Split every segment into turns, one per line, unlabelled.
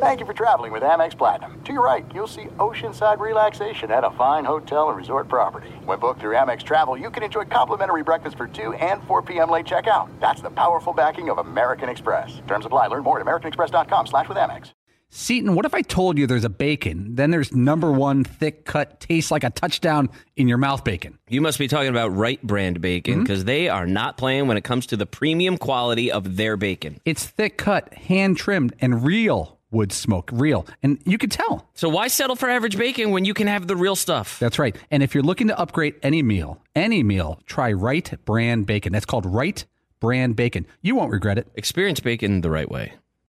Thank you for traveling with Amex Platinum. To your right, you'll see oceanside relaxation at a fine hotel and resort property. When booked through Amex Travel, you can enjoy complimentary breakfast for 2 and 4 p.m. late checkout. That's the powerful backing of American Express. Terms apply. Learn more at americanexpress.com slash with Amex.
Seaton, what if I told you there's a bacon, then there's number one thick cut, tastes like a touchdown in your mouth bacon?
You must be talking about Wright brand bacon hmm? because they are not playing when it comes to the premium quality of their bacon.
It's thick cut, hand trimmed, and real wood smoke, real. And you can tell.
So why settle for average bacon when you can have the real stuff?
That's right. And if you're looking to upgrade any meal, any meal, try Wright brand bacon. That's called Wright brand bacon. You won't regret it.
Experience bacon the right way.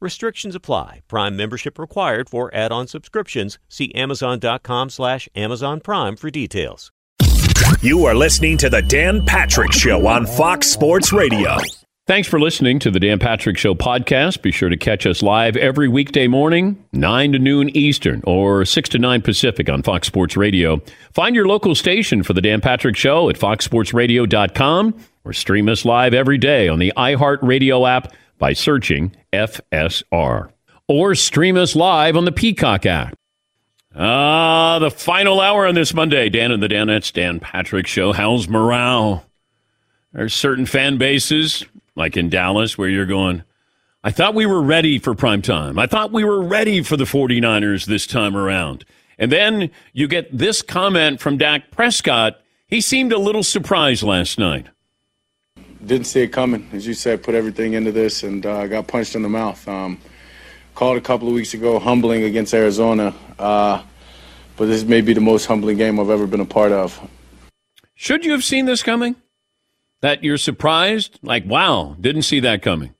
Restrictions apply. Prime membership required for add-on subscriptions. See Amazon.com slash Amazon Prime for details.
You are listening to the Dan Patrick Show on Fox Sports Radio.
Thanks for listening to the Dan Patrick Show podcast. Be sure to catch us live every weekday morning, 9 to noon Eastern or 6 to 9 Pacific on Fox Sports Radio. Find your local station for the Dan Patrick Show at foxsportsradio.com or stream us live every day on the iHeartRadio app by searching FSR. Or stream us live on the Peacock app. Ah, the final hour on this Monday. Dan and the Danettes, Dan Patrick Show. How's morale? There's certain fan bases, like in Dallas, where you're going, I thought we were ready for prime time. I thought we were ready for the 49ers this time around. And then you get this comment from Dak Prescott. He seemed a little surprised last night
didn't see it coming. As you said, put everything into this and uh, got punched in the mouth. Um, called a couple of weeks ago humbling against Arizona, uh, but this may be the most humbling game I've ever been a part of.
Should you have seen this coming? That you're surprised? Like, wow, didn't see that coming.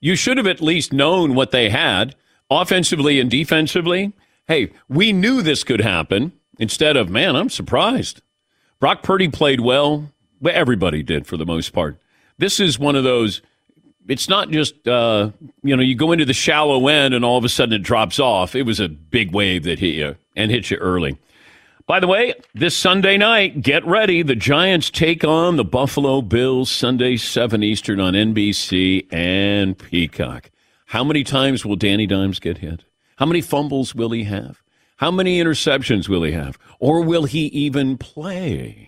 You should have at least known what they had offensively and defensively. Hey, we knew this could happen instead of, man, I'm surprised. Brock Purdy played well. But everybody did for the most part this is one of those. It's not just uh, you know you go into the shallow end and all of a sudden it drops off. It was a big wave that hit you and hit you early. By the way, this Sunday night, get ready. The Giants take on the Buffalo Bills Sunday 7 Eastern on NBC and Peacock. How many times will Danny Dimes get hit? How many fumbles will he have? How many interceptions will he have? Or will he even play?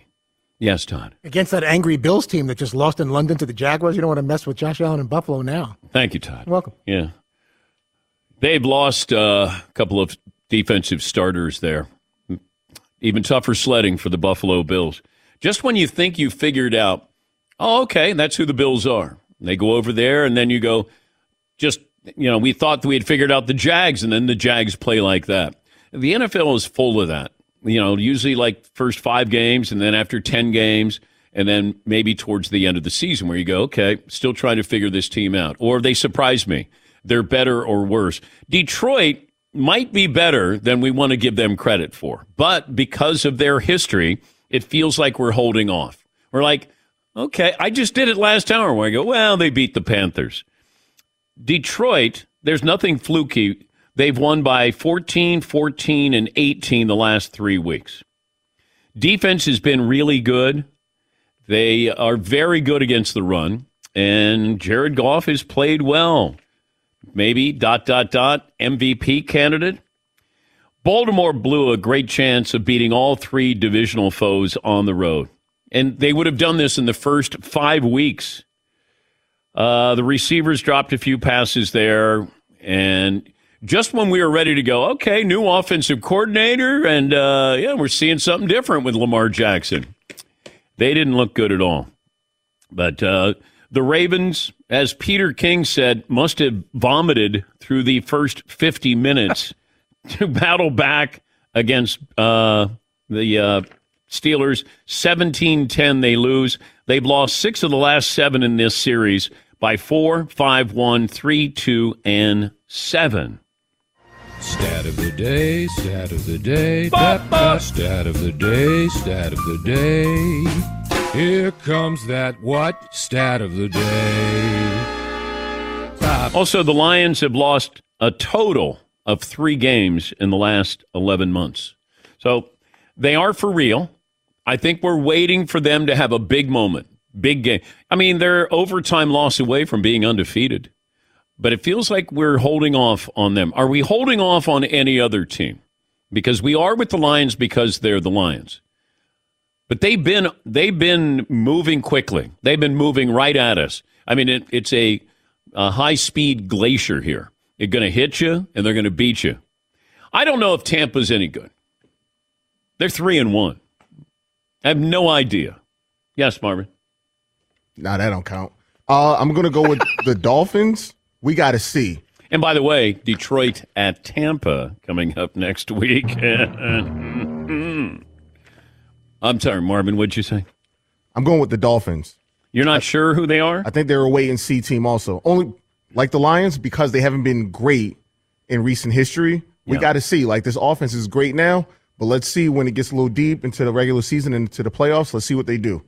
Yes, Todd.
Against that angry Bills team that just lost in London to the Jaguars, you don't want to mess with Josh Allen in Buffalo now.
Thank you, Todd.
You're welcome.
Yeah. They've lost uh, a couple of defensive starters there. Even tougher sledding for the Buffalo Bills. Just when you think you figured out, oh, okay, that's who the Bills are. They go over there, and then you go, just, you know, we thought we had figured out the Jags, and then the Jags play like that. The NFL is full of that you know, usually like first five games and then after 10 games and then maybe towards the end of the season where you go, okay, still trying to figure this team out. Or they surprise me. They're better or worse. Detroit might be better than we want to give them credit for. But because of their history, it feels like we're holding off. We're like, okay, I just did it last hour where I go, well, they beat the Panthers. Detroit, there's nothing fluky They've won by 14, 14, and 18 the last three weeks. Defense has been really good. They are very good against the run, and Jared Goff has played well. Maybe dot dot dot MVP candidate. Baltimore blew a great chance of beating all three divisional foes on the road, and they would have done this in the first five weeks. Uh, the receivers dropped a few passes there, and just when we were ready to go, okay, new offensive coordinator, and uh, yeah, we're seeing something different with Lamar Jackson. They didn't look good at all. But uh, the Ravens, as Peter King said, must have vomited through the first 50 minutes to battle back against uh, the uh, Steelers. 17 10, they lose. They've lost six of the last seven in this series by four, five, one, three, two, and seven.
Stat of the day, stat of the day, da, da, stat of the day, stat of the day. Here comes that what stat of the day. Stop.
Also, the Lions have lost a total of three games in the last 11 months. So they are for real. I think we're waiting for them to have a big moment, big game. I mean, they're overtime loss away from being undefeated, but it feels like we're holding off on them. Are we holding off on any other team? Because we are with the Lions because they're the Lions. But they've been they've been moving quickly. They've been moving right at us. I mean, it, it's a, a high speed glacier here. They're going to hit you and they're going to beat you. I don't know if Tampa's any good. They're three and one. I have no idea. Yes, Marvin.
Nah, that don't count. Uh, I'm gonna go with the Dolphins. We got to see.
And by the way, Detroit at Tampa coming up next week. I'm sorry, Marvin. What'd you say?
I'm going with the Dolphins.
You're not sure who they are?
I think they're a wait and see team. Also, only like the Lions because they haven't been great in recent history. We
Yeah.
got to see. Like this offense is great now, but let's see when it gets a little deep into the regular season and into the playoffs. Let's see what they do.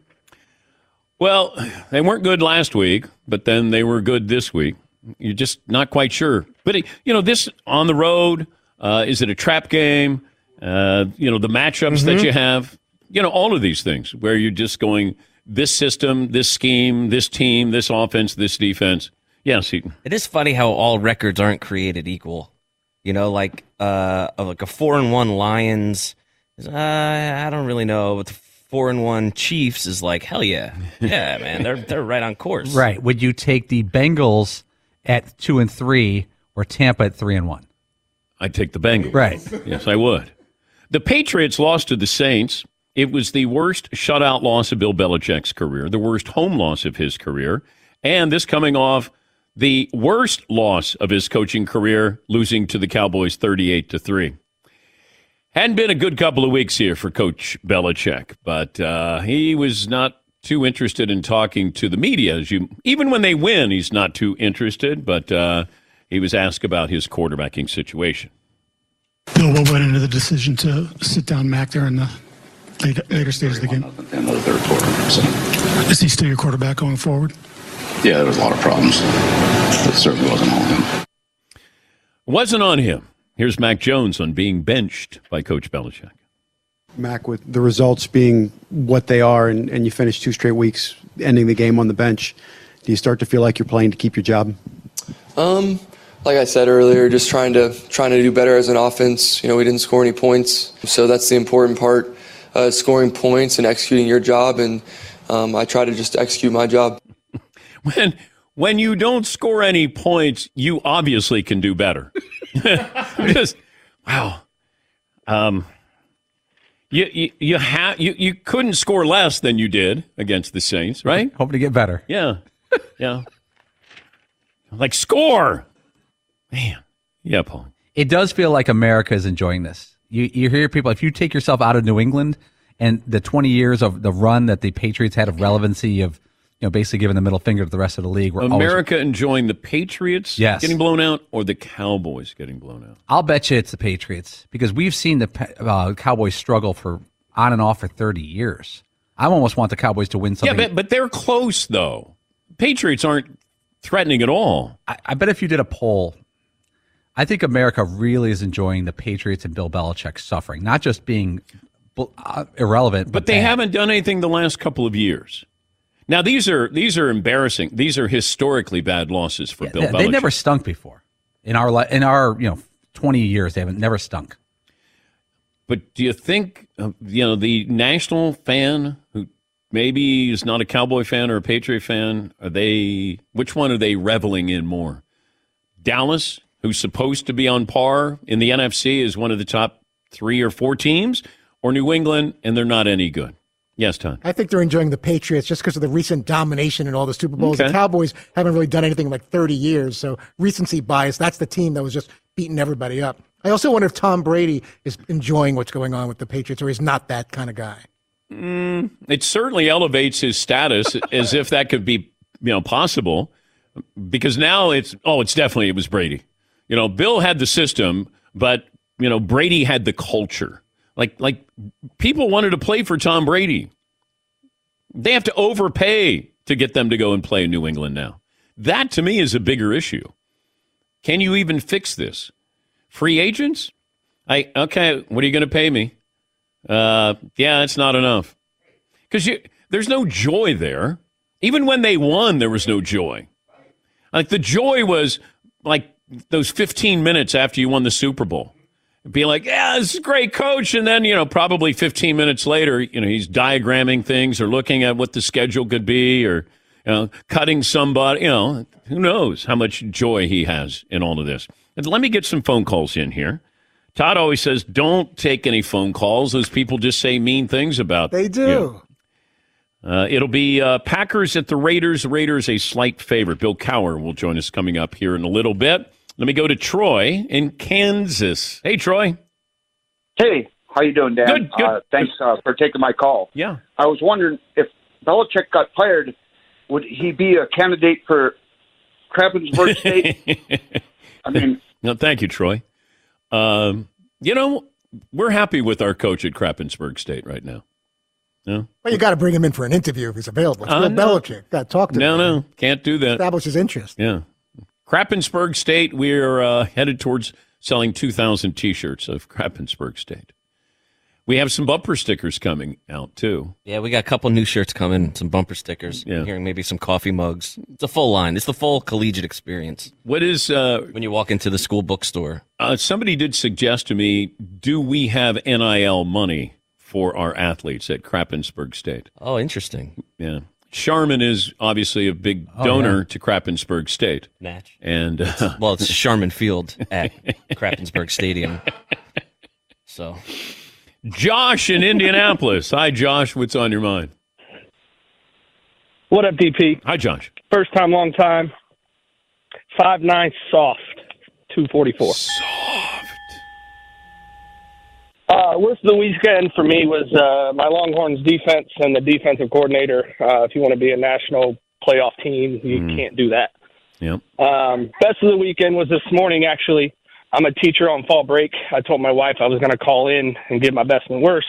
Well, they weren't good last week, but then they were good this week. You're just not quite sure. But, you know, this on the road, uh, is it a trap game? Uh, you know, the matchups that you have, you know, all of these things where you're just going, this system, this scheme, this team, this offense, this defense. Yes, Heaton.
It is funny how all records aren't created equal. You know, like uh, like a four and one Lions. Uh, I don't really know, but the four and one Chiefs is like hell yeah, yeah, man. They're they're right on course.
Right. Would you take the Bengals at two and three or Tampa at three and one?
I'd take the Bengals.
Right.
Yes, I would. The Patriots lost to the Saints. It was the worst shutout loss of Bill Belichick's career, the worst home loss of his career, and this coming off the worst loss of his coaching career, losing to the Cowboys 38 to 3. Hadn't been a good couple of weeks here for Coach Belichick, but uh, he was not too interested in talking to the media. As you, even when they win, he's not too interested. But uh, he was asked about his quarterbacking situation.
Bill, what went into the decision to sit down Mac there in the later, later stages of the game?
in the third quarter. So,
Is he still your quarterback going forward?
yeah, there was a lot of problems. It certainly wasn't all him.
Wasn't on him. Here's Mac Jones on being benched by Coach Belichick.
Mac, with the results being what they are, and, and you finish two straight weeks ending the game on the bench, do you start to feel like you're playing to keep your job?
Um, like I said earlier, just trying to trying to do better as an offense. You know, we didn't score any points, so that's the important part: uh, scoring points and executing your job. And um, I try to just execute my job.
When when you don't score any points, you obviously can do better. Just wow. Um, you you you, ha- you you couldn't score less than you did against the Saints, right?
Hoping to get better.
Yeah, yeah. Like score, man. Yeah, Paul.
It does feel like America is enjoying this. You you hear people if you take yourself out of New England and the 20 years of the run that the Patriots had of relevancy of you know basically giving the middle finger to the rest of the league. We're always-
America enjoying the Patriots
Yes.
getting blown out or the Cowboys getting blown out.
I'll bet you it's the Patriots because we've seen the uh, Cowboys struggle for on and off for 30 years. I almost want the Cowboys to win something.
Yeah, but but they're close though. Patriots aren't threatening at all.
I, I bet if you did a poll, I think America really is enjoying the Patriots and Bill Belichick suffering, not just being uh, irrelevant,
But they haven't done anything the last couple of years. Now these are these are embarrassing. These are historically bad losses for Bill
they,
Belichick.
they never stunk before in our in our you know 20 years. They haven't never stunk.
But do you think uh, you know the national fan who maybe is not a Cowboy fan or a Patriot fan? Are they? Which one are they reveling in more? Dallas, who's supposed to be on par in the NFC, is one of the top three or four teams, or New England, and they're not any good. Yes, Todd.
I think they're enjoying the Patriots just because of the recent domination in all the Super Bowls.
Okay.
The Cowboys haven't really done anything in like 30 years, so recency bias. That's the team that was just beating everybody up. I also wonder if Tom Brady is enjoying what's going on with the Patriots, or he's not that kind of guy.
Mm, it certainly elevates his status as if that could be you know possible because now it's oh it's definitely it was Brady. You know, Bill had the system, but you know Brady had the culture. Like like people wanted to play for Tom Brady. They have to overpay to get them to go and play in New England now. That to me is a bigger issue. Can you even fix this? Free agents? I okay, what are you going to pay me? Uh, yeah, that's not enough. Cuz there's no joy there. Even when they won, there was no joy. Like the joy was like those 15 minutes after you won the Super Bowl. Be like, yeah, this is a great coach. And then, you know, probably 15 minutes later, you know, he's diagramming things or looking at what the schedule could be or, you know, cutting somebody, you know, who knows how much joy he has in all of this. And let me get some phone calls in here. Todd always says, don't take any phone calls. Those people just say mean things about
They do.
you. Uh, it'll be uh, Packers at the Raiders. Raiders a slight favorite. Bill Cowher will join us coming up here in a little bit. Let me go to Troy in Kansas. Hey, Troy.
Hey, how you doing, Dan?
Good, good.
Uh, thanks uh, for taking my call.
Yeah.
I was wondering if Belichick got fired, would he be a candidate for Krappensburg State? I mean,
no, thank you, Troy. Um, you know, we're happy with our coach at Krappensburg State right now. No,
Well, you got to bring him in for an interview if he's available. It's
Uh,
Bill
no.
Belichick. Got to talk to
no,
him.
no, can't do that.
Establish his interest.
Yeah. Krappensburg State, we're uh, headed towards selling 2,000 t shirts of Krappensburg State. We have some bumper stickers coming out, too.
Yeah, we got a couple new shirts coming, some bumper stickers.
Yeah.
Hearing maybe some coffee mugs. It's a full line. It's the full collegiate experience.
What is uh,
when you walk into the school bookstore?
Uh, somebody did suggest to me, do we have NIL money for our athletes at Krappensburg State?
Oh, interesting.
Yeah. Sharman is obviously a big
Oh,
donor
yeah.
to Krappensburg State.
Natch.
And uh,
Well, it's Sharman Field at Krappensburg Stadium. So,
Josh in Indianapolis. Hi, Josh. What's on your mind?
What up, DP?
Hi, Josh.
First time, long time. Five nine soft, two forty four.
Soft.
Uh, worst of the weekend for me was uh, my Longhorns defense and the defensive coordinator. Uh, if you want to be a national playoff team, you
Mm.
can't do that.
Yep.
Um, best of the weekend was this morning, actually. I'm a teacher on fall break. I told my wife I was going to call in and give my best and worst.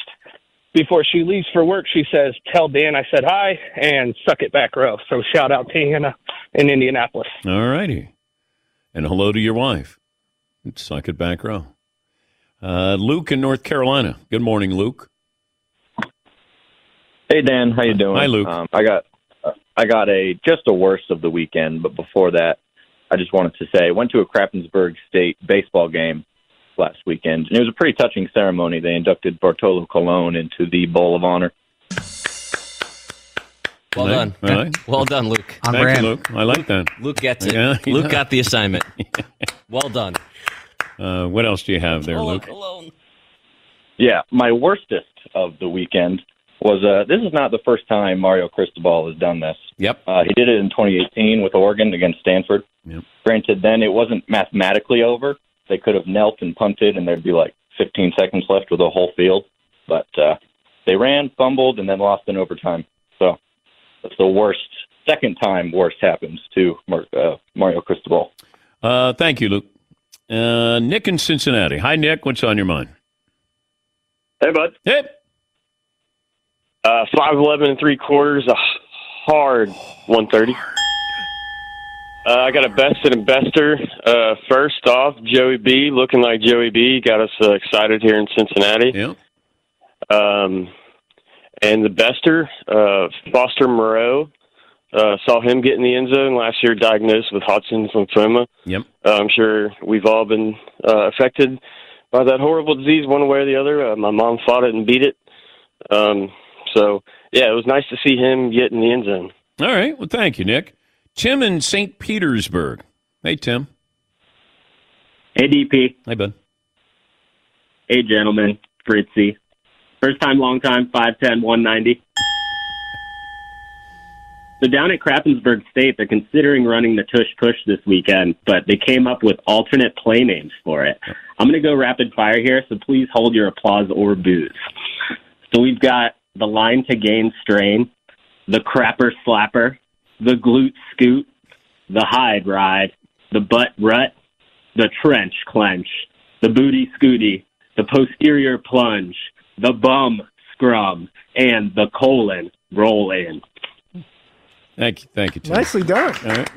Before she leaves for work, she says, Tell Dan I said hi and suck it back row. So shout out to Hannah in Indianapolis.
All righty. And hello to your wife. Suck it back row. Uh, Luke in North Carolina. Good morning, Luke.
Hey Dan, how you doing?
Hi, Luke.
Um, I got uh, I got a just a worst of the weekend, but before that, I just wanted to say I went to a Krappensburg State baseball game last weekend, and it was a pretty touching ceremony. They inducted Bartolo Colon into the Bowl of Honor.
well
All right.
done.
All right.
Well done, Luke.
Thank you, Luke. I like that.
Luke gets it.
Yeah,
Luke
does.
got the assignment. well done.
Uh, what else do you have there, Luke?
Yeah, my worstest of the weekend was uh, this is not the first time Mario Cristobal has done this.
Yep.
Uh, he did it in 2018 with Oregon against Stanford.
Yep.
Granted, then it wasn't mathematically over. They could have knelt and punted, and there'd be like 15 seconds left with a whole field. But uh, they ran, fumbled, and then lost in overtime. So that's the worst. Second time worst happens to Mar- uh, Mario Cristobal.
Uh, thank you, Luke. Uh, Nick in Cincinnati. Hi, Nick. What's on your mind?
Hey, bud.
Hey.
Uh, five eleven and three quarters, a hard one thirty. Uh, I got a best and a bester. Uh, first off, Joey B, looking like Joey B, got us uh, excited here in Cincinnati.
Yeah.
Um, and the bester, uh, Foster Moreau, uh, saw him get in the end zone last year, diagnosed with Hodgkin's lymphoma.
Yep.
Uh, I'm sure we've all been uh, affected by that horrible disease one way or the other. Uh, my mom fought it and beat it. Um, so, yeah, it was nice to see him get in the end zone.
All right. Well, thank you, Nick. Tim in St. Petersburg. Hey, Tim.
Hey, DP.
Hey, bud.
Hey, gentlemen. Fritzy. First time, long time, 5'10", 190. So down at Krappensburg State, they're considering running the tush push this weekend, but they came up with alternate play names for it. I'm going to go rapid fire here, so please hold your applause or booze. So we've got the line to gain strain, the crapper slapper, the glute scoot, the hide ride, the butt rut, the trench clench, the booty scooty, the posterior plunge, the bum scrum, and the colon, roll in.
Thank you, thank you. Tim.
Nicely done.
All right.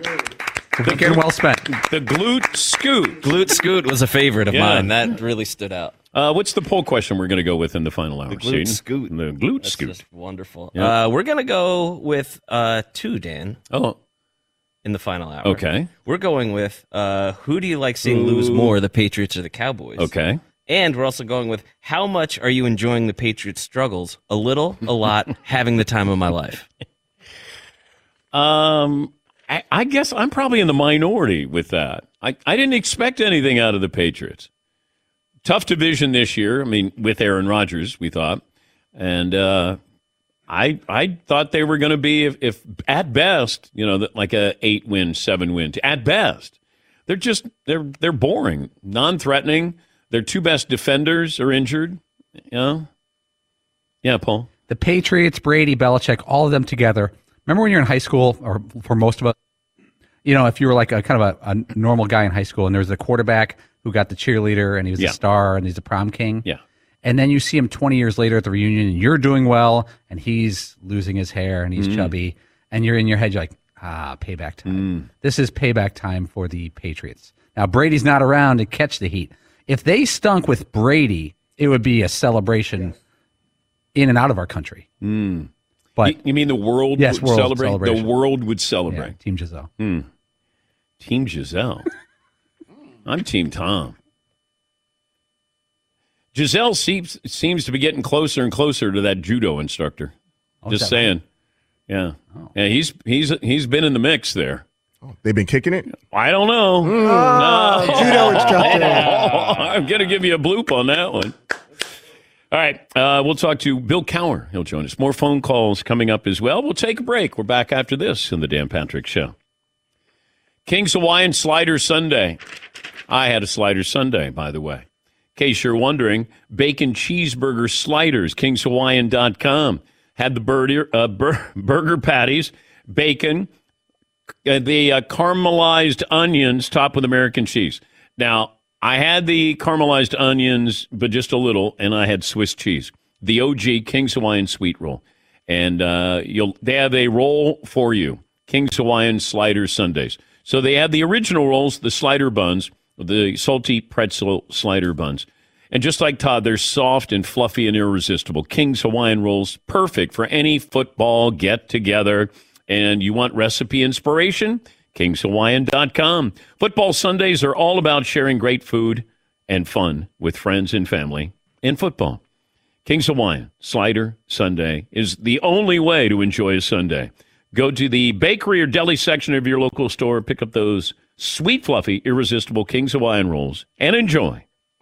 Quick and well spent.
The glute scoot.
Glute scoot was a favorite of
Yeah.
mine. That really stood out.
Uh, what's the poll question we're going to go with in the final hour?
The glute
Seaton?
scoot.
The glute
That's
scoot.
just wonderful.
Yeah.
Uh, we're gonna go with uh, two, Dan.
Oh,
in the final hour.
Okay.
We're going with uh, who do you like seeing lose more, the Patriots or the Cowboys?
Okay.
And we're also going with how much are you enjoying the Patriots' struggles? A little, a lot, having the time of my life.
Um, I, I guess I'm probably in the minority with that. I, I didn't expect anything out of the Patriots. Tough division this year. I mean, with Aaron Rodgers, we thought, and uh, I I thought they were going to be, if, if at best, you know, like a eight win, seven win. At best, they're just they're they're boring, non threatening. Their two best defenders are injured. You know? Yeah, Paul.
The Patriots, Brady, Belichick, all of them together. Remember when you're in high school, or for most of us, you know, if you were like a kind of a, a normal guy in high school, and there was a quarterback who got the cheerleader, and he was
Yeah.
a star, and he's a prom king.
Yeah.
And then you see him 20 years later at the reunion, and you're doing well, and he's losing his hair, and he's
Mm.
chubby, and you're in your head, you're like, ah, payback time. This is payback time for the Patriots. Now Brady's not around to catch the heat. If they stunk with Brady, it would be a celebration in and out of our country.
Mm.
But
you, you mean the world
Yes,
would
world
celebrate? The world would celebrate.
Yeah, Team Giselle.
Hmm. Team Giselle. I'm Team Tom. Giselle seems seems to be getting closer and closer to that judo instructor.
Oh,
Just
is that
saying. Yeah. Yeah, he's he's he's been in the mix there.
They've been kicking it.
I don't know.
Oh,
No.
judo instructor.
I'm going to give you a bloop on that one. All right. Uh, we'll talk to Bill Cowher. He'll join us. More phone calls coming up as well. We'll take a break. We're back after this in the Dan Patrick Show. King's Hawaiian Slider Sunday. I had a slider Sunday, by the way. In case you're wondering, bacon cheeseburger sliders, kingshawaiian.com. Had the burger, uh, bur- burger patties, bacon, uh, the uh, caramelized onions topped with American cheese. Now, I had the caramelized onions, but just a little, and I had Swiss cheese. The OG King's Hawaiian sweet roll, and uh, you'll they have a roll for you. King's Hawaiian slider Sundays. So they have the original rolls, the slider buns, the salty pretzel slider buns. And just like Todd, they're soft and fluffy and irresistible. King's Hawaiian rolls, perfect for any football get together. And you want recipe inspiration? King'sHawaiian.com. Football Sundays are all about sharing great food and fun with friends and family in football. King's Hawaiian Slider Sunday is the only way to enjoy a Sunday. Go to the bakery or deli section of your local store, pick up those sweet, fluffy, irresistible King's Hawaiian rolls, and enjoy.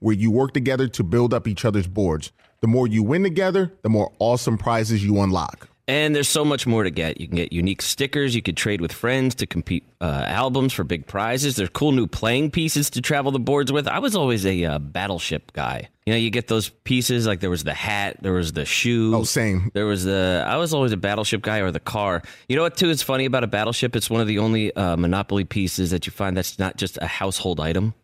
where you work together to build up each other's boards. The more you win together, the more awesome prizes you unlock.
And there's so much more to get. You can get unique stickers. You could trade with friends to compete uh, albums for big prizes. There's cool new playing pieces to travel the boards with. I was always a uh, battleship guy. You know, you get those pieces like there was the hat, there was the shoe.
Oh, same.
There was the. I was always a battleship guy or the car. You know what? Too is funny about a battleship. It's one of the only uh, Monopoly pieces that you find that's not just a household item.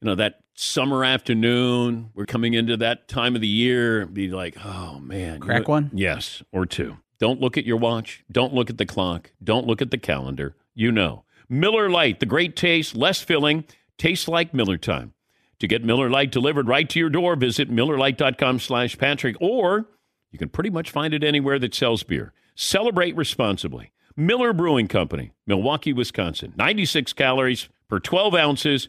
You know, that summer afternoon, we're coming into that time of the year, be like, oh man.
Crack
You know-
one?
Yes, or two. Don't look at your watch. Don't look at the clock. Don't look at the calendar. You know. Miller Lite, the great taste, less filling, tastes like Miller time. To get Miller Lite delivered right to your door, visit MillerLite.com slash Patrick, or you can pretty much find it anywhere that sells beer. Celebrate responsibly. Miller Brewing Company, Milwaukee, Wisconsin. 96 calories per 12 ounces,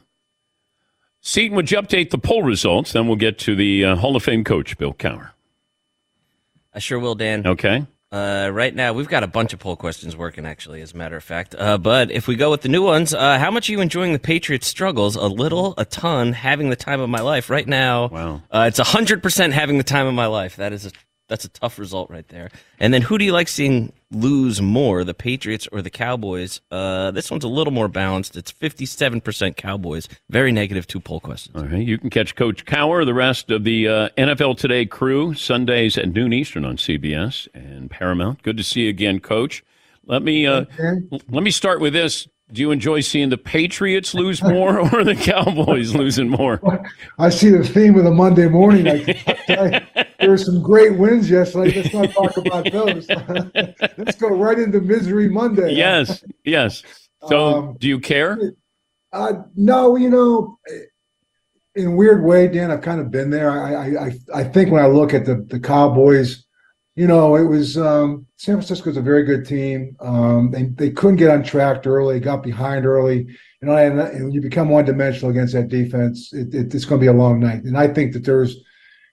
Seaton, would you update the poll results? Then we'll get to the uh, Hall of Fame coach, Bill Cowher.
I sure will, Dan.
Okay.
Uh, right now, we've got a bunch of poll questions working, actually, as a matter of fact. Uh, but if we go with the new ones, uh, how much are you enjoying the Patriots' struggles? A little, a ton, having the time of my life. Right now,
wow.
uh, it's 100% having the time of my life. That is a that's a tough result right there. And then who do you like seeing lose more, the Patriots or the Cowboys? Uh, this one's a little more balanced. It's 57% Cowboys. Very negative two poll questions.
All right. You can catch Coach Cowher, the rest of the uh, NFL Today crew, Sundays at noon Eastern on CBS and Paramount. Good to see you again, Coach. Let me uh, let me start with this. Do you enjoy seeing the Patriots lose more or the Cowboys losing more?
I see the theme of the Monday morning. I, I, there were some great wins yesterday. Let's not talk about those. Let's go right into Misery Monday.
Yes, yes. So,
Um,
do you care?
Uh, no, you know, in a weird way, Dan, I've kind of been there. I, I, I, I think when I look at the, the Cowboys, you know, it was um, San Francisco's a very good team. Um, they, they couldn't get on track early, got behind early. You know, and, and you become one dimensional against that defense, it, it, it's going to be a long night. And I think that there's, you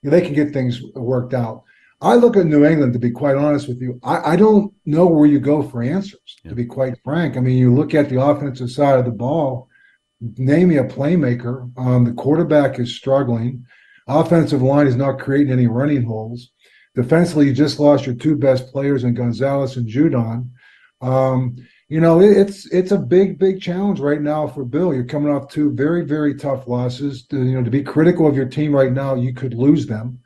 know, they can get things worked out. I look at New England, to be quite honest with you. I, I don't know where you go for answers, to be quite frank. I mean, you look at the offensive side of the ball, name me a playmaker. Um, the quarterback is struggling. Offensive line is not creating any running holes. Defensively, you just lost your two best players in Gonzalez and Judon. Um, you know, it, it's it's a big, big challenge right now for Bill. You're coming off two very, very tough losses. To, you know, to be critical of your team right now, you could lose them.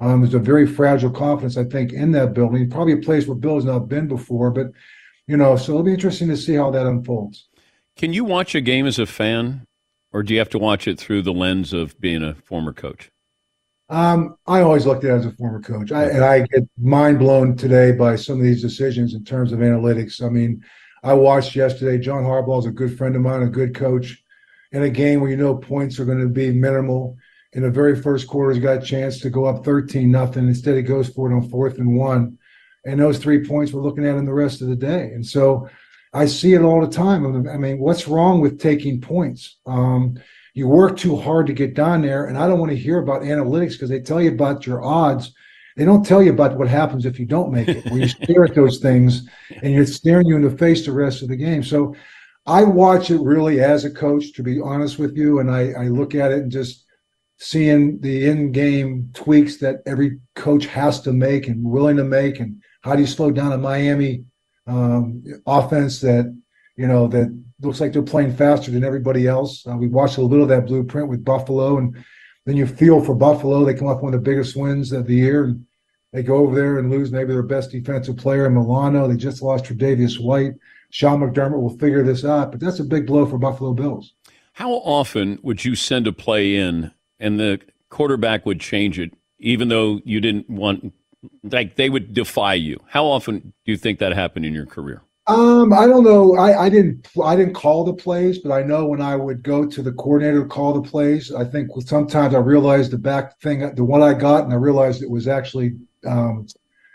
Um, there's a very fragile confidence, I think, in that building. Probably a place where Bill has not been before, but you know, so it'll be interesting to see how that unfolds.
Can you watch a game as a fan, or do you have to watch it through the lens of being a former coach?
Um, I always looked at it as a former coach, I, and I get mind blown today by some of these decisions in terms of analytics. I mean, I watched yesterday. John Harbaugh is a good friend of mine, a good coach, in a game where you know points are going to be minimal. In the very first quarter, he's got a chance to go up thirteen nothing. Instead, he goes for it on fourth and one, and those three points we're looking at in the rest of the day. And so, I see it all the time. I mean, what's wrong with taking points? Um, you work too hard to get down there, and I don't want to hear about analytics because they tell you about your odds. They don't tell you about what happens if you don't make it. Where you stare at those things, and you're staring you in the face the rest of the game. So, I watch it really as a coach, to be honest with you, and I, I look at it and just seeing the in-game tweaks that every coach has to make and willing to make, and how do you slow down a Miami um, offense that you know, that looks like they're playing faster than everybody else. Uh, we watched a little of that blueprint with Buffalo, and then you feel for Buffalo. They come off one of the biggest wins of the year, and they go over there and lose maybe their best defensive player in Milano. They just lost Tre'Davious White. Sean McDermott will figure this out, but that's a big blow for Buffalo Bills.
How often would you send a play in and the quarterback would change it, even though you didn't want, like they would defy you? How often do you think that happened in your career?
Um, I don't know. I, I didn't I didn't call the plays, but I know when I would go to the coordinator to call the plays, I think sometimes I realized the back thing, the one I got, and I realized it was actually um,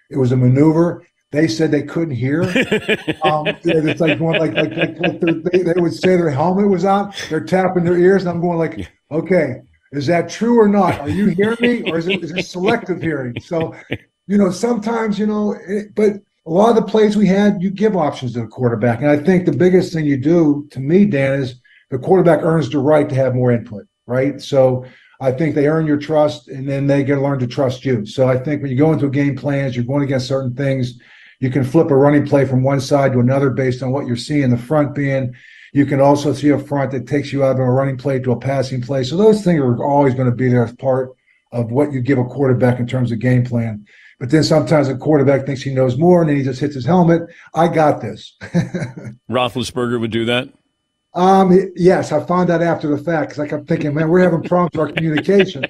it was a maneuver. They said they couldn't hear. um, it's like going like like, like, like they, they would say their helmet was on. They're tapping their ears, and I'm going like, okay, is that true or not? Are you hearing me, or is it, is it selective hearing? So, you know, sometimes you know, it, but a lot of the plays we had, you give options to the quarterback. And I think the biggest thing you do to me, Dan, is the quarterback earns the right to have more input, right? So I think they earn your trust and then they get to learn to trust you. So I think when you go into a game plans, you're going against certain things, you can flip a running play from one side to another based on what you're seeing the front being. You can also see a front that takes you out of a running play to a passing play. So those things are always going to be there as part of what you give a quarterback in terms of game plan. But then sometimes a quarterback thinks he knows more and then he just hits his helmet. I got this.
Roethlisberger would do that.
Um, yes, I found out after the fact because I kept thinking, man, we're having problems with our communication.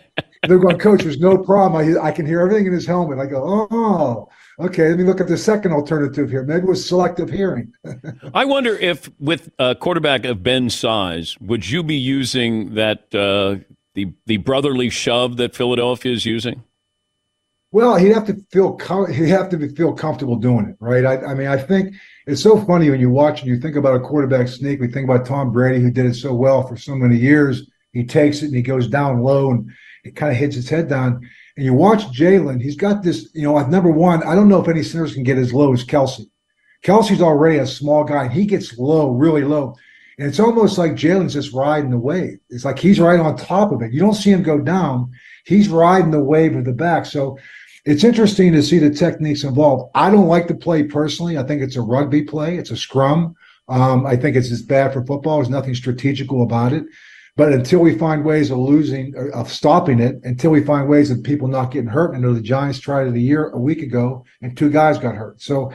They're going, coach, there's no problem. I, I can hear everything in his helmet. I go, oh, okay. Let me look at the second alternative here. Maybe it was selective hearing.
I wonder if, with a quarterback of Ben's size, would you be using that uh, the the brotherly shove that Philadelphia is using?
Well, he'd have to feel he'd have to feel comfortable doing it, right? I, I, mean, I think it's so funny when you watch and you think about a quarterback sneak. We think about Tom Brady, who did it so well for so many years. He takes it and he goes down low and it kind of hits his head down. And you watch Jalen; he's got this. You know, number one, I don't know if any centers can get as low as Kelce. Kelce's already a small guy, and he gets low, really low. And it's almost like Jalen's just riding the wave. It's like he's right on top of it. You don't see him go down. He's riding the wave of the back. So it's interesting to see the techniques involved. I don't like the play personally. I think it's a rugby play. It's a scrum. Um, I think it's as bad for football. There's nothing strategical about it. But until we find ways of losing, of stopping it, until we find ways of people not getting hurt, I know the Giants tried it a year, a week ago, and two guys got hurt. So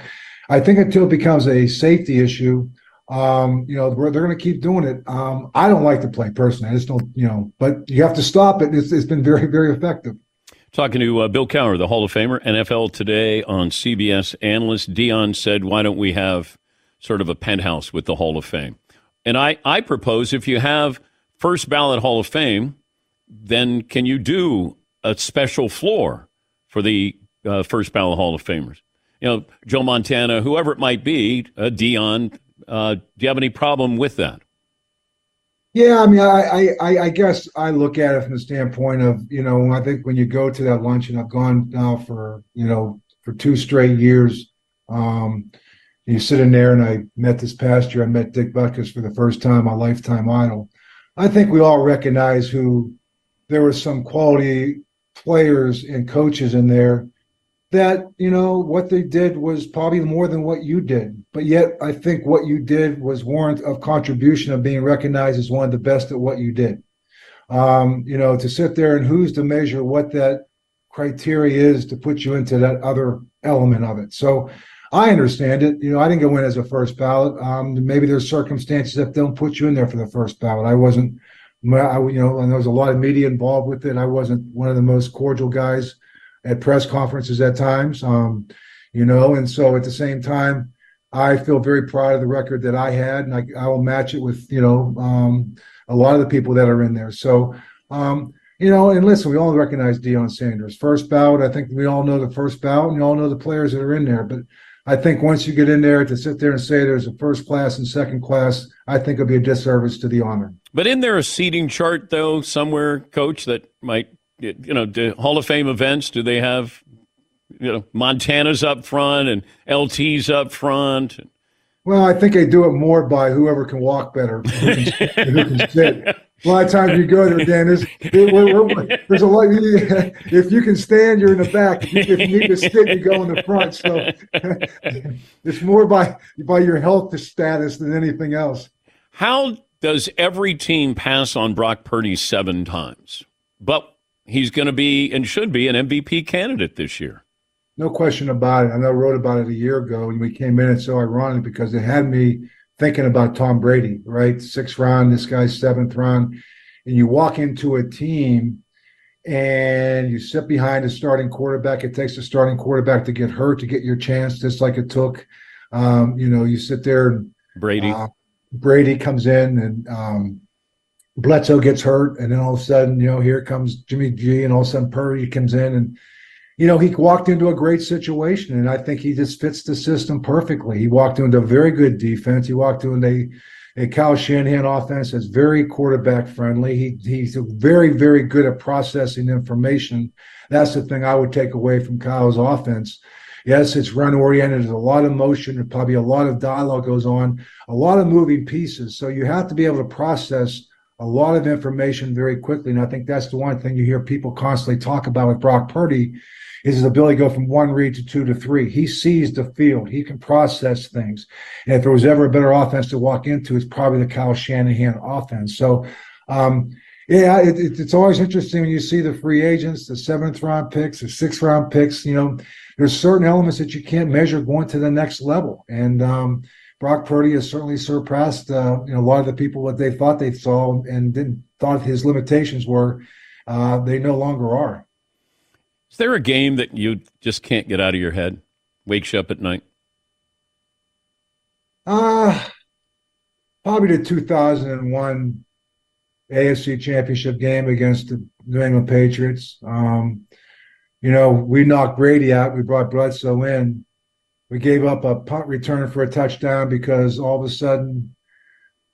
I think until it becomes a safety issue, um, you know, they're going to keep doing it. Um, I don't like the play personally. I just don't, you know, but you have to stop it. It's, it's been very, very effective.
Talking to uh, Bill Cowher, the Hall of Famer, NFL Today on CBS analyst. Deion said, why don't we have sort of a penthouse with the Hall of Fame? And I, I propose if you have first ballot Hall of Fame, then can you do a special floor for the uh, first ballot Hall of Famers? You know, Joe Montana, whoever it might be, uh, Deion, uh, do you have any problem with that?
Yeah, I mean, I, I, I guess I look at it from the standpoint of, you know, I think when you go to that luncheon, I've gone now for, you know, for two straight years. Um, you sit in there, and I met this past year. I met Dick Butkus for the first time, my lifetime idol. I think we all recognize who there were some quality players and coaches in there that you know what they did was probably more than what you did but yet i think what you did was warrant of contribution of being recognized as one of the best at what you did. Um, you know to sit there and who's to measure what that criteria is to put you into that other element of it. So i understand it. You know i didn't go in as a first ballot. Um, maybe there's circumstances that don't put you in there for the first ballot. I wasn't I, you know and there was a lot of media involved with it. I wasn't one of the most cordial guys at press conferences at times. Um, you know, and so at the same time, I feel very proud of the record that I had, and I, I will match it with you know um, a lot of the people that are in there. So. Um, you know, and listen, we all recognize Deion Sanders. First ballot, I think we all know the first ballot, and you all know the players that are in there. But I think once you get in there to sit there and say there's a first class and second class, I think it'll be a disservice to the honor.
But in there a seating chart though somewhere, Coach, that might you know, do Hall of Fame events, do they have, you know, Montana's up front and LT's up front?
Well, I think they do it more by whoever can walk better, who can, who can sit. A lot of times you go there, Dan. There's, there's a lot. If you can stand, you're in the back. If you, if you need to sit, you go in the front. So it's more by by your health status than anything else.
How does every team pass on Brock Purdy seven times? But he's going to be and should be an MVP candidate this year.
No question about it. I know I wrote about it a year ago when we came in. It's so ironic because it had me thinking about Tom Brady, right? Sixth round, this guy's seventh round. And you walk into a team and you sit behind a starting quarterback. It takes a starting quarterback to get hurt to get your chance, just like it took. Um, you know, you sit there and
Brady.
Uh, Brady comes in and um, Bledsoe gets hurt, and then all of a sudden, you know, here comes Jimmy G, and all of a sudden Purdy comes in, and you know, he walked into a great situation, and I think he just fits the system perfectly. He walked into a very good defense. He walked into a a Kyle Shanahan offense that's very quarterback friendly. He he's very very good at processing information. That's the thing I would take away from Kyle's offense. Yes, it's run oriented. There's a lot of motion. Probably a lot of dialogue goes on, a lot of moving pieces. So you have to be able to process a lot of information very quickly. And I think that's the one thing you hear people constantly talk about with Brock Purdy is his ability to go from one read to two to three. He sees the field. He can process things. And if there was ever a better offense to walk into, it's probably the Kyle Shanahan offense. So, um, yeah, it, it, it's always interesting when you see the free agents, the seventh round picks, the sixth round picks. You know, there's certain elements that you can't measure going to the next level. And um, Brock Purdy has certainly surpassed uh, you know a lot of the people what they thought they saw and didn't thought his limitations were. Uh, they no longer are.
Is there a game that you just can't get out of your head? Wakes you up at night?
Uh probably the 2001 AFC Championship game against the New England Patriots. Um, you know, we knocked Brady out. We brought Bledsoe in. We gave up a punt return for a touchdown because all of a sudden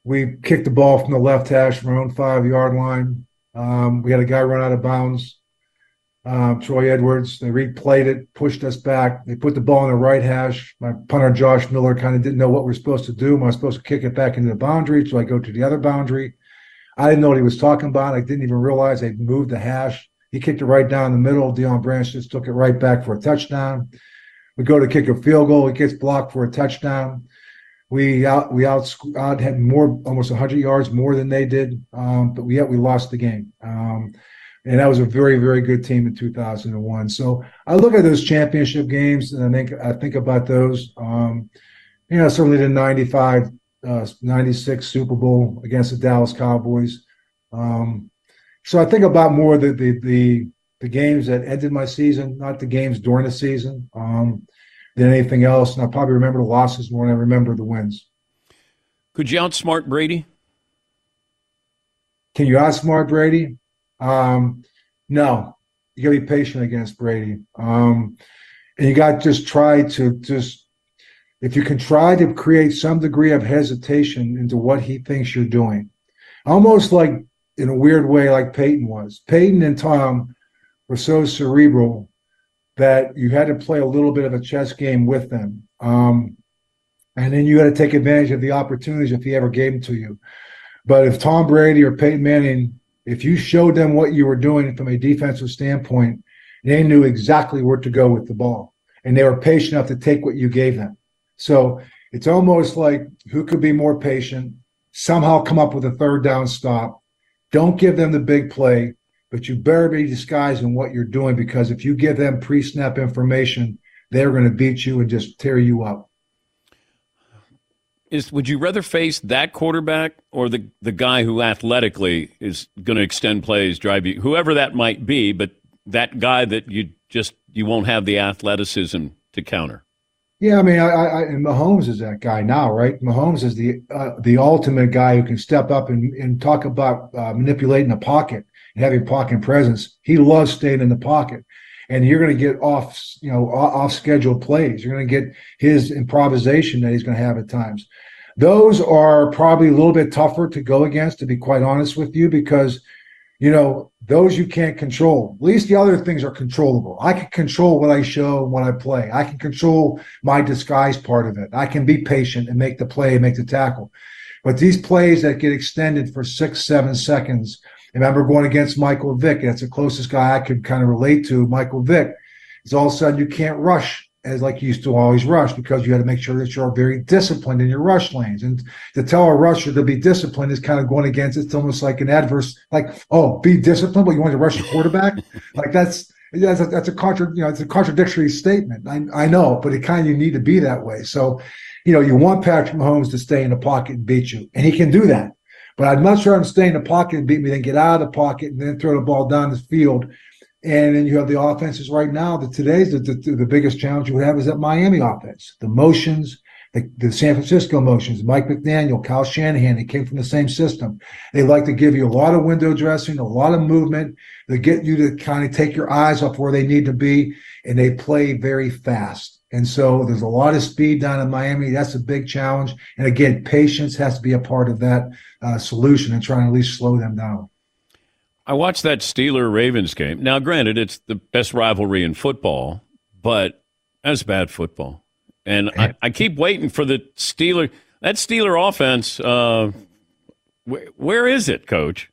we kicked the ball from the left hash from our own five yard line. Um, we had a guy run out of bounds uh, Troy Edwards. They replayed it, pushed us back. They put the ball in the right hash. My punter, Josh Miller, kind of didn't know what we're supposed to do. Am I supposed to kick it back into the boundary? So I go to the other boundary. I didn't know what he was talking about. I didn't even realize they moved the hash. He kicked it right down the middle. Deion Branch just took it right back for a touchdown. We go to kick a field goal. It gets blocked for a touchdown. We out we out, out had more almost 100 yards more than they did, um, but we yet we lost the game. Um, and that was a very very good team in 2001 so i look at those championship games and i think i think about those um, you know certainly the 95 uh, 96 super bowl against the dallas cowboys um, so i think about more the, the the the games that ended my season not the games during the season um, than anything else. And i probably remember the losses more than i remember the wins.
Could you outsmart brady?
Can you outsmart brady? Um, no, you got to be patient against Brady. Um, and you got to just try to just, if you can try to create some degree of hesitation into what he thinks you're doing, almost like in a weird way, like Peyton was. Peyton and Tom were so cerebral that you had to play a little bit of a chess game with them. Um, and then you had to take advantage of the opportunities if he ever gave them to you. But if Tom Brady or Peyton Manning if you showed them what you were doing from a defensive standpoint, they knew exactly where to go with the ball. And they were patient enough to take what you gave them. So it's almost like who could be more patient, somehow come up with a third down stop. Don't give them the big play, but you better be disguising what you're doing because if you give them pre snap information, they're going to beat you and just tear you up
is would you rather face that quarterback or the the guy who athletically is going to extend plays, drive you, whoever that might be, but that guy that you just you won't have the athleticism to counter?
Yeah, I mean, I, I and Mahomes is that guy now, right? Mahomes is the uh, the ultimate guy who can step up and, and talk about uh, manipulating the pocket and having pocket presence. He loves staying in the pocket and you're going to get off, you know, off schedule plays. You're going to get his improvisation that he's going to have at times. Those are probably a little bit tougher to go against, to be quite honest with you, because you know those you can't control. At least the other things are controllable. I can control what I show and what I play. I can control my disguise part of it. I can be patient and make the play, make the tackle. But these plays that get extended for six, seven seconds. I remember going against Michael Vick. That's the closest guy I could kind of relate to, Michael Vick. It's all of a sudden you can't rush as like you used to always rush because you had to make sure that you're very disciplined in your rush lanes. And to tell a rusher to be disciplined is kind of going against it's almost like an adverse, like, oh, be disciplined, but you want to rush the quarterback. like that's that's a, that's a contra, you know, it's a contradictory statement. I, I know, but it kind of you need to be that way. So, you know, you want Patrick Mahomes to stay in the pocket and beat you, and he can do that. But I'd much rather stay in the pocket and beat me than get out of the pocket and then throw the ball down the field. And then you have the offenses right now. That today's the, the, the biggest challenge you have is that Miami offense, the motions, the, the, San Francisco motions, Mike McDaniel, Kyle Shanahan, they came from the same system. They like to give you a lot of window dressing, a lot of movement. They get you to kind of take your eyes off where they need to be, and they play very fast. And so there's a lot of speed down in Miami. That's a big challenge. And again, patience has to be a part of that uh, solution and trying to at least slow them down.
I watched that Steeler Ravens game. Now, granted, it's the best rivalry in football, but that's bad football. And I, I keep waiting for the Steeler. That Steeler offense, uh, wh- where is it, Coach?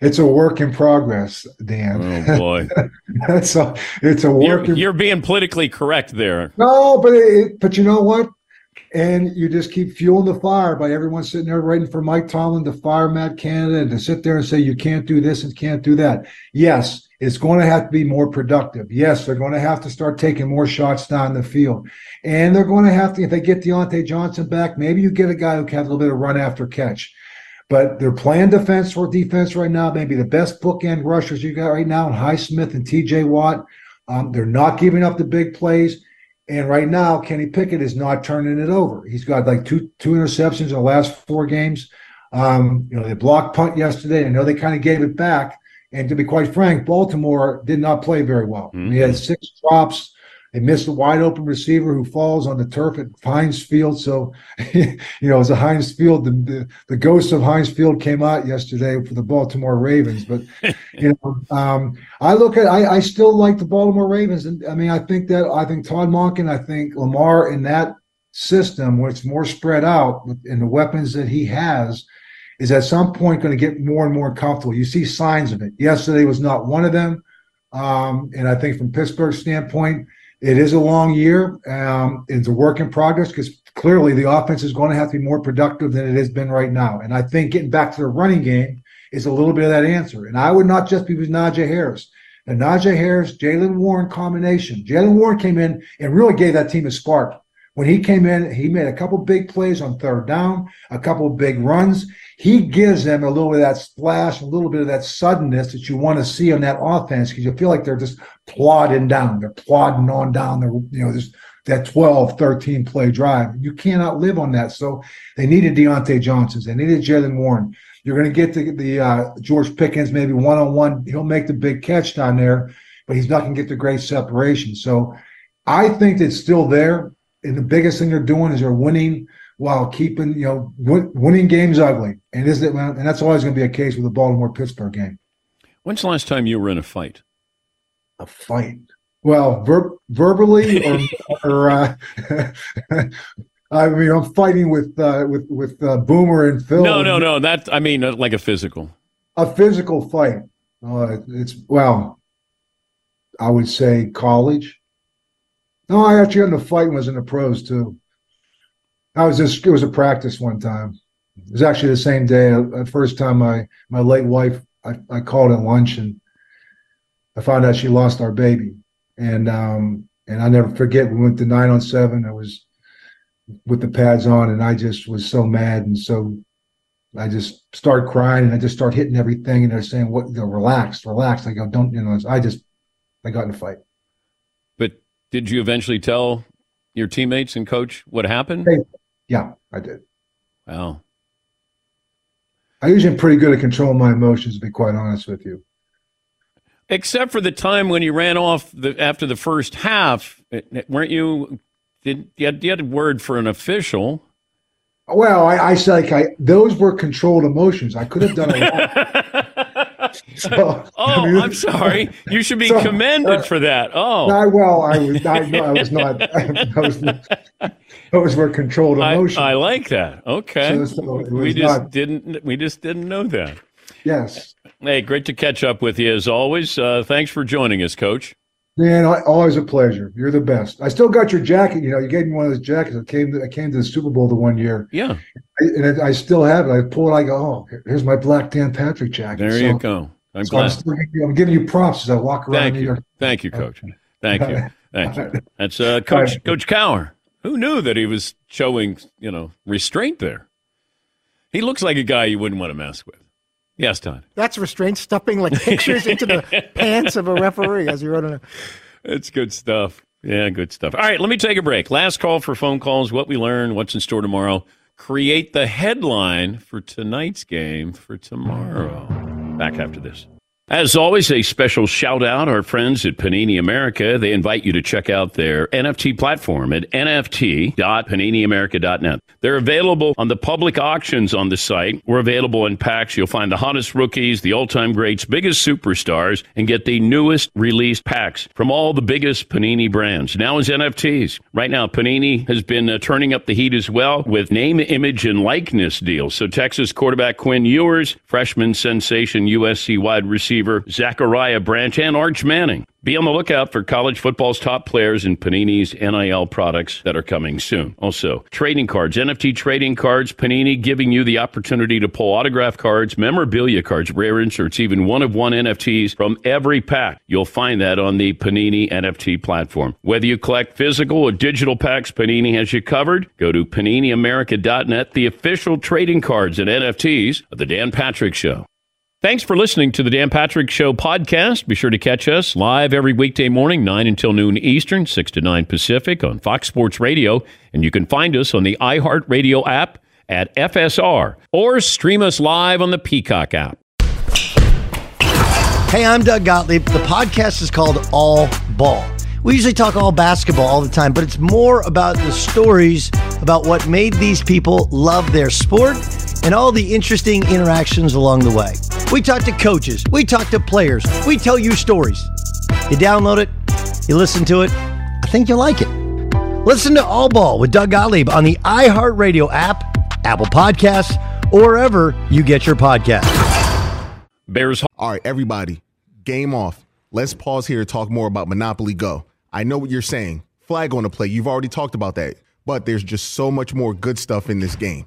It's a work in progress, Dan.
Oh boy,
that's a it's a work.
You're, you're being politically correct there.
No, but it, but you know what? And you just keep fueling the fire by everyone sitting there waiting for Mike Tomlin to fire Matt Canada and to sit there and say you can't do this and can't do that. Yes, it's going to have to be more productive. Yes, they're going to have to start taking more shots down the field. And they're going to have to, if they get Diontae Johnson back, maybe you get a guy who can have a little bit of run after catch. But they're playing defense or defense right now. Maybe the best bookend rushers you got right now in Highsmith and TJ Watt. Um, they're not giving up the big plays. And right now, Kenny Pickett is not turning it over. He's got like two two interceptions in the last four games. Um, you know, they blocked punt yesterday. I know they kind of gave it back. And to be quite frank, Baltimore did not play very well. Mm-hmm. He had six drops. They missed a wide open receiver who falls on the turf at Heinz Field. So, you know, as a Heinz Field, the, the, the ghost of Heinz Field came out yesterday for the Baltimore Ravens. But, you know, um, I look at, I, I still like the Baltimore Ravens. And I mean, I think that, I think Todd Monken, I think Lamar in that system where it's more spread out in the weapons that he has is at some point going to get more and more comfortable. You see signs of it. Yesterday was not one of them. Um, and I think from Pittsburgh's standpoint, it is a long year. Um, it's a work in progress because clearly the offense is going to have to be more productive than it has been right now. And I think getting back to the running game is a little bit of that answer. And I would not just be with Najee Harris. The Najee Harris, Jaylen Warren combination. Jaylen Warren came in and really gave that team a spark. When he came in, he made a couple big plays on third down, a couple big runs. He gives them a little bit of that splash, a little bit of that suddenness that you want to see on that offense because you feel like they're just plodding down. They're plodding on down. They're, you know, that 12, 13 play drive. You cannot live on that. So they needed Diontae Johnsons. They needed Jaylen Warren. You're going to get the, the uh, George Pickens maybe one on one. He'll make the big catch down there, but he's not going to get the great separation. So I think it's still there and the biggest thing they're doing is they're winning while keeping you know win, winning games ugly, and is it and that's always going to be a case with the Baltimore Pittsburgh game.
When's the last time you were in a fight?
A fight. Well, ver- verbally or, or uh, I mean, I'm fighting with uh, with with uh, Boomer and Phil.
No, no, no. That I mean, like a physical.
A physical fight. Uh, it's well, I would say college. No, I actually got in a fight was in the pros too. I was just it was a practice one time. It was actually the same day. The first time my my late wife I, I called at lunch and I found out she lost our baby. And um and I never forget we went to nine on seven. I was with the pads on and I just was so mad and so I just started crying and I just start hitting everything and they're saying what you know, relax, relax. I go, don't you know, I just I got in a fight.
Did you eventually tell your teammates and coach what happened?
Yeah, I did.
Wow.
I usually am pretty good at controlling my emotions, to be quite honest with you.
Except for the time when you ran off the, after the first half, weren't you? Did you had, you had a word for an official?
Well, I, I said like I, those were controlled emotions. I could have done a lot. So,
oh,
I mean,
I'm sorry. You should be
So,
commended
uh,
for that. Oh,
I, well, I was, I, no, I was not. I was, those were controlled
I,
emotions.
I like that. Okay.
So
we just
not-
didn't we just didn't know that.
yes,
Hey, great to catch up with you as always. Uh, thanks for joining us, Coach.
Man, I, always a pleasure. You're the best. I still got your jacket. You know, you gave me one of those jackets. I came. To, I came to the Super Bowl the one year.
Yeah.
I, and it, I still have it. I pull it. I go, oh, here's my black Dan Patrick jacket.
There
So-
you go. I'm
so I'm,
glad.
still giving you, I'm giving you props as I walk around
Thank
New
you.
York.
Thank you, Coach. Thank you. Thank you. That's uh, Coach Coach Cowher. Who knew that he was showing, you know, restraint there? He looks like a guy you wouldn't want to mess with. Yes, Todd.
That's restraint, stuffing like pictures into the pants of a referee as you wrote on a.
It's good stuff. Yeah, good stuff. All right, let me take a break. Last call for phone calls. What we learned, what's in store tomorrow. Create the headline for tonight's game for tomorrow. Back after this. As always, a special shout out our friends at Panini America. They invite you to check out their NFT platform at nft.paniniamerica.net. They're available on the public auctions on the site. We're available in packs. You'll find the hottest rookies, the all-time greats, biggest superstars, and get the newest released packs from all the biggest Panini brands. Now is NFTs. Right now, Panini has been uh, turning up the heat as well with name, image, and likeness deals. So Texas quarterback Quinn Ewers, freshman sensation USC wide receiver Zachariah Branch, and Arch Manning. Be on the lookout for college football's top players in Panini's NIL products that are coming soon. Also, trading cards, NFT trading cards, Panini giving you the opportunity to pull autograph cards, memorabilia cards, rare inserts, even one of one NFTs from every pack. You'll find that on the Panini NFT platform. Whether you collect physical or digital packs, Panini has you covered. Go to PaniniAmerica.net, the official trading cards and NFTs of The Dan Patrick Show. Thanks for listening to the Dan Patrick Show podcast. Be sure to catch us live every weekday morning, 9 until noon Eastern, 6 to 9 Pacific on Fox Sports Radio. And you can find us on the iHeartRadio app at FSR or stream us live on the Peacock app.
Hey, I'm Doug Gottlieb. The podcast is called All Ball. We usually talk all basketball all the time, but it's more about the stories about what made these people love their sport and all the interesting interactions along the way. We talk to coaches, we talk to players, we tell you stories. You download it, you listen to it, I think you'll like it. Listen to All Ball with Doug Gottlieb on the iHeartRadio app, Apple Podcasts, or wherever you get your podcasts.
Bears.
All right, everybody, game off. Let's pause here to talk more about Monopoly Go. I know what you're saying. Flag on the play. You've already talked about that. But there's just so much more good stuff in this game.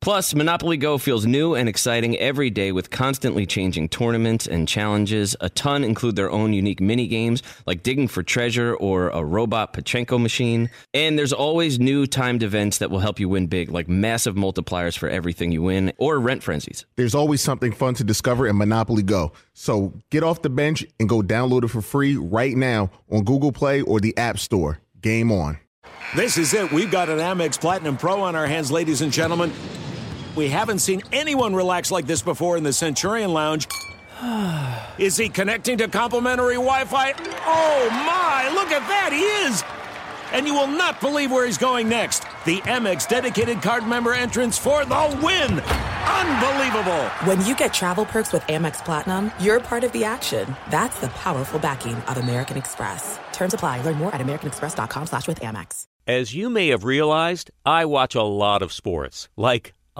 Plus, Monopoly Go feels new and exciting every day with constantly changing tournaments and challenges. A ton include their own unique mini games like digging for treasure or a robot Pachinko machine. And there's always new timed events that will help you win big, like massive multipliers for everything you win or rent frenzies.
There's always something fun to discover in Monopoly Go. So get off the bench and go download it for free right now on Google Play or the App Store. Game on.
This is it. We've got an Amex Platinum Pro on our hands, ladies and gentlemen. We haven't seen anyone relax like this before in the Centurion Lounge. Is he connecting to complimentary Wi Fi? Oh my, look at that, he is! And you will not believe where he's going next. The Amex dedicated card member entrance for the win! Unbelievable!
When you get travel perks with Amex Platinum, you're part of the action. That's the powerful backing of American Express. Terms apply. Learn more at americanexpress.com slash with Amex.
As you may have realized, I watch a lot of sports. Like,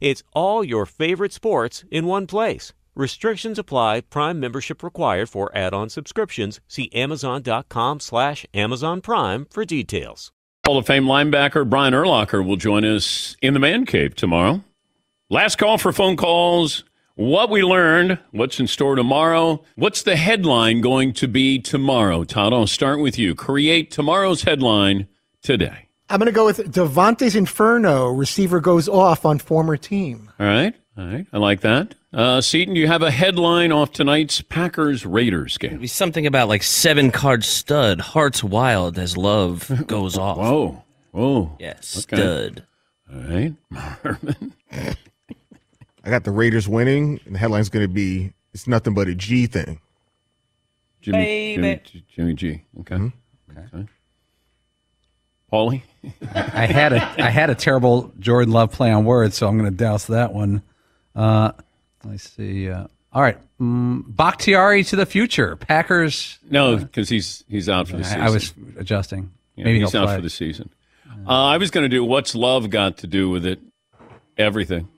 It's all your favorite sports in one place. Restrictions apply. Prime membership required for add-on subscriptions. See Amazon.com slash Amazon Prime for details.
Hall of Fame linebacker Brian Urlacher will join us in the man cave tomorrow. Last call for phone calls. What we learned, what's in store tomorrow, what's the headline going to be tomorrow? Todd, I'll start with you. Create tomorrow's headline today.
I'm going to go with Davante's Inferno. Receiver goes off on former team.
All right. All right. I like that. Uh, Seaton, do you have a headline off tonight's Packers Raiders game?
Be something about like seven card stud, hearts wild as love goes off.
Whoa. Whoa.
Yes,
Okay.
stud.
All right. Marvin.
I got the Raiders winning, and the headline's going to be "It's nothing but a G thing."
Jimmy, Jimmy,
Baby.
Jimmy G. Okay. okay. Paulie?
I, I had a I had a terrible Jordan Love play on words, so I'm going to douse that one. Uh, let's see. Uh, all right, mm, Bakhtiari to the future. Packers.
No, because he's he's out for the season.
I was adjusting.
Yeah,
Maybe
he's
he'll
out
play.
for the season. Uh, I was going to do what's love got to do with it? Everything.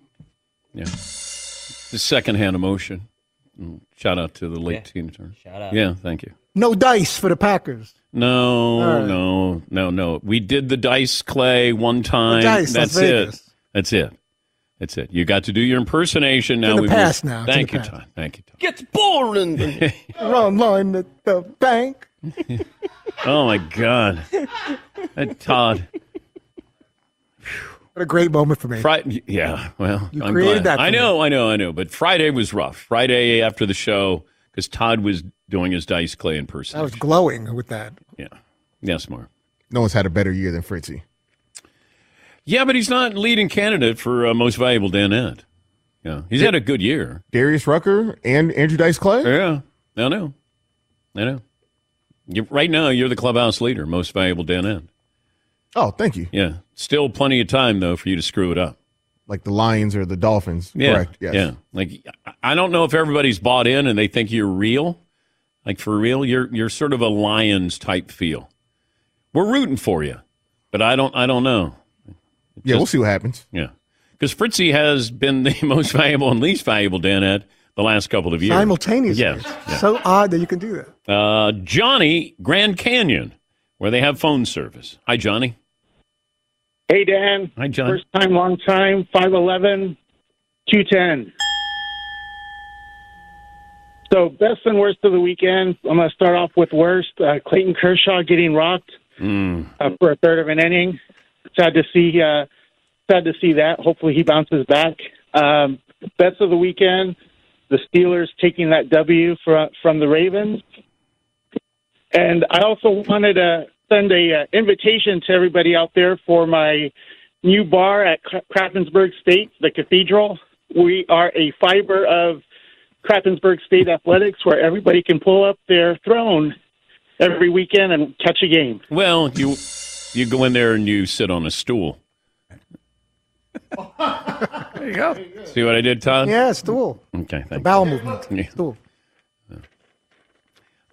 Yeah. The secondhand emotion. Mm, Shout out to the late
Yeah.
Tina Turner.
Shout out.
Yeah, thank you.
No dice for the Packers.
No,
All right.
no, no, no. We did the dice clay one time.
dice, Las
That's it. That's it. That's it. You got to do your impersonation now.
in the
we
past now. It's in
Thank
the
you,
past.
Todd. Thank you, Todd.
Gets boring.
Run line at the bank.
Oh my God, That Todd.
What a great moment for me.
Friday, yeah. Well,
You
I'm
created
glad.
that for
I
me.
know, I know, I know. But Friday was rough. Friday after the show, because Todd was doing his dice clay
in
person.
I was glowing with that.
Yeah. Yes, Mark.
No one's had a better year than Fritzy.
Yeah, but he's not leading candidate for uh, most valuable Danette. Yeah, he's had a good year.
Darius Rucker and Andrew Dice Clay.
Yeah, I know. I know. You, right now, you're the clubhouse leader, most valuable Danette.
Oh, thank you.
Yeah, still plenty of time though for you to screw it up.
Like the Lions or the Dolphins.
Yeah,
Correct. Yes.
yeah. Like I don't know if everybody's bought in and they think you're real. Like for real, you're you're sort of a Lions type feel. We're rooting for you, but I don't I don't know.
Yeah, we'll see what happens.
Yeah, because Fritzy has been the most valuable and least valuable Danette the last couple of years.
Simultaneously.
Yes. yeah.
So odd that you can do that.
Uh, Johnny, Grand Canyon, where they have phone service. Hi, Johnny.
Hey, Dan.
Hi, John.
First time, long time, 5'11, 210. So, best and worst of the weekend. I'm going to start off with worst. Uh, Clayton Kershaw getting rocked
Mm.
uh, for a third of an inning. Sad to see. Uh, sad to see that. Hopefully, he bounces back. Um, best of the weekend. The Steelers taking that W from from the Ravens. And I also wanted to send a uh, invitation to everybody out there for my new bar at Kra- Krappensburg State, the Cathedral. We are a fiber of Krappensburg State athletics, where everybody can pull up their throne every weekend and catch a game.
Well, you you go in there and you sit on a stool.
There you go.
See what I did, Todd?
Yeah, stool.
Okay,
The
thank
bowel movement.
Yeah.
Stool.
Uh,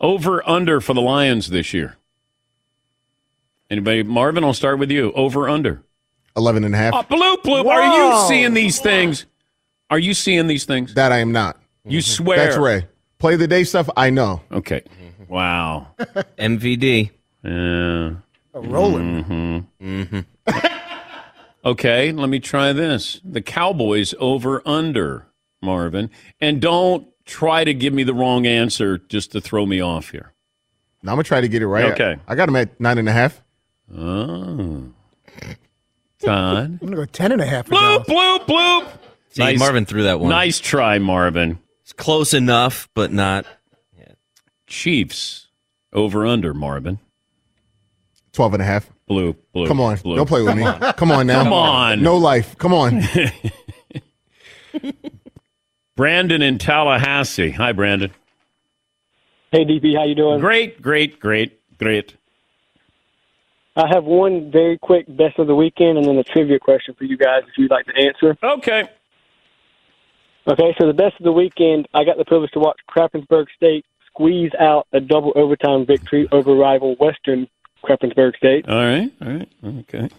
over under for the Lions this year. Anybody? Marvin, I'll start with you. Over under.
11 and a half.
Oh, bloop bloop. Are you seeing these things? Are you seeing these things?
That I am not.
You mm-hmm. swear.
That's Ray. Play the day stuff. I know.
Okay. Mm-hmm. Wow.
MVD.
Yeah.
rolling.
Mm-hmm. mm-hmm. okay, let me try this. The Cowboys over under, Marvin. And don't try to give me the wrong answer just to throw me off here.
Now I'm gonna try to get it right.
Okay.
I got him at nine and a half.
Oh. Todd.
I'm going to go 10 and a half. for
Bloop, bloop, bloop.
See, Marvin threw that one.
Nice try, Marvin.
It's close enough, but not.
Chiefs over under, Marvin.
12 and a half.
Blue, blue.
Come on.
blue.
Don't play with me. Come on now.
Come on.
No life. Come on.
Brandon in Tallahassee. Hi, Brandon.
Hey, DP, how you doing?
Great, great, great, great.
I have one very quick best of the weekend and then a trivia question for you guys if you'd like to answer.
Okay.
Okay, so the best of the weekend, I got the privilege to watch Krappensburg State squeeze out a double overtime victory over rival Western Krappensburg State.
All right, all right, okay.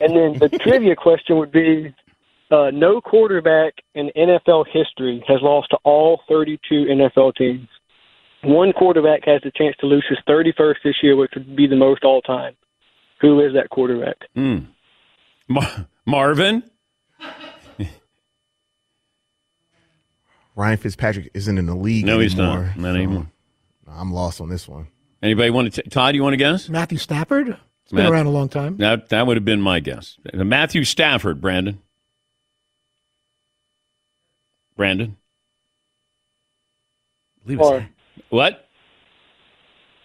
And then the trivia question would be uh, no quarterback in NFL history has lost to all 32 NFL teams. One quarterback has the chance to lose his 31st this year, which would be the most all time. Who is that quarterback?
Hmm. Mar- Marvin?
Ryan Fitzpatrick isn't in the league
No, he's not.
anymore.
Not anymore.
I'm lost on this one.
Anybody want to? T- Todd, you want to guess?
Matthew Stafford. It's been around a long time.
That that would have been my guess. Matthew Stafford, Brandon. Brandon.
Carr.
What?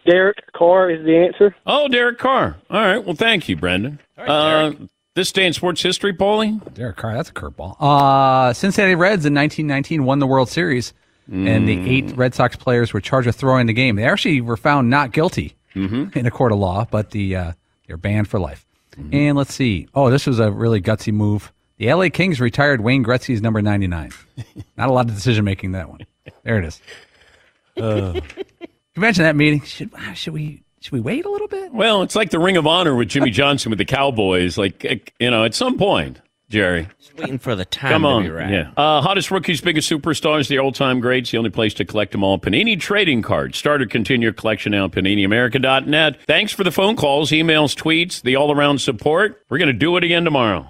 Derek Carr is the answer.
Oh, Derek Carr. All right. Well, thank you, Brendan. uh, this day in sports history, Paulie.
Derek Carr, that's a curveball. Uh, Cincinnati Reds in 1919 won the World Series, and the eight Red Sox players were charged with throwing the game. They actually were found not guilty in a court of law, but the uh, they're banned for life. And let's see. Oh, this was a really gutsy move. The LA Kings retired Wayne Gretzky's number 99. not a lot of decision making that one. There it is. Uh, imagine that meeting? Should should we should we wait a little bit?
Well, it's like the Ring of Honor with Jimmy Johnson with the Cowboys. Like eh, you know, at some point, Jerry.
Just waiting for the time
Come
to
on,
be right.
yeah. Uh, hottest rookies, biggest superstars, the all-time greats. The only place to collect them all. Panini Trading Cards. Start or continue your collection now. At PaniniAmerica.net. Thanks for the phone calls, emails, tweets, the all-around support. We're going to do it again tomorrow.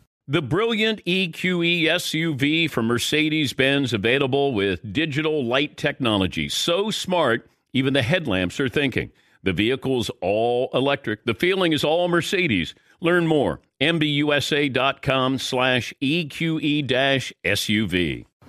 The brilliant EQE SUV from Mercedes Benz available with digital light technology. So smart, even the headlamps are thinking. The vehicle's all electric. The feeling is all Mercedes. Learn more. MBUSA.com slash EQE SUV.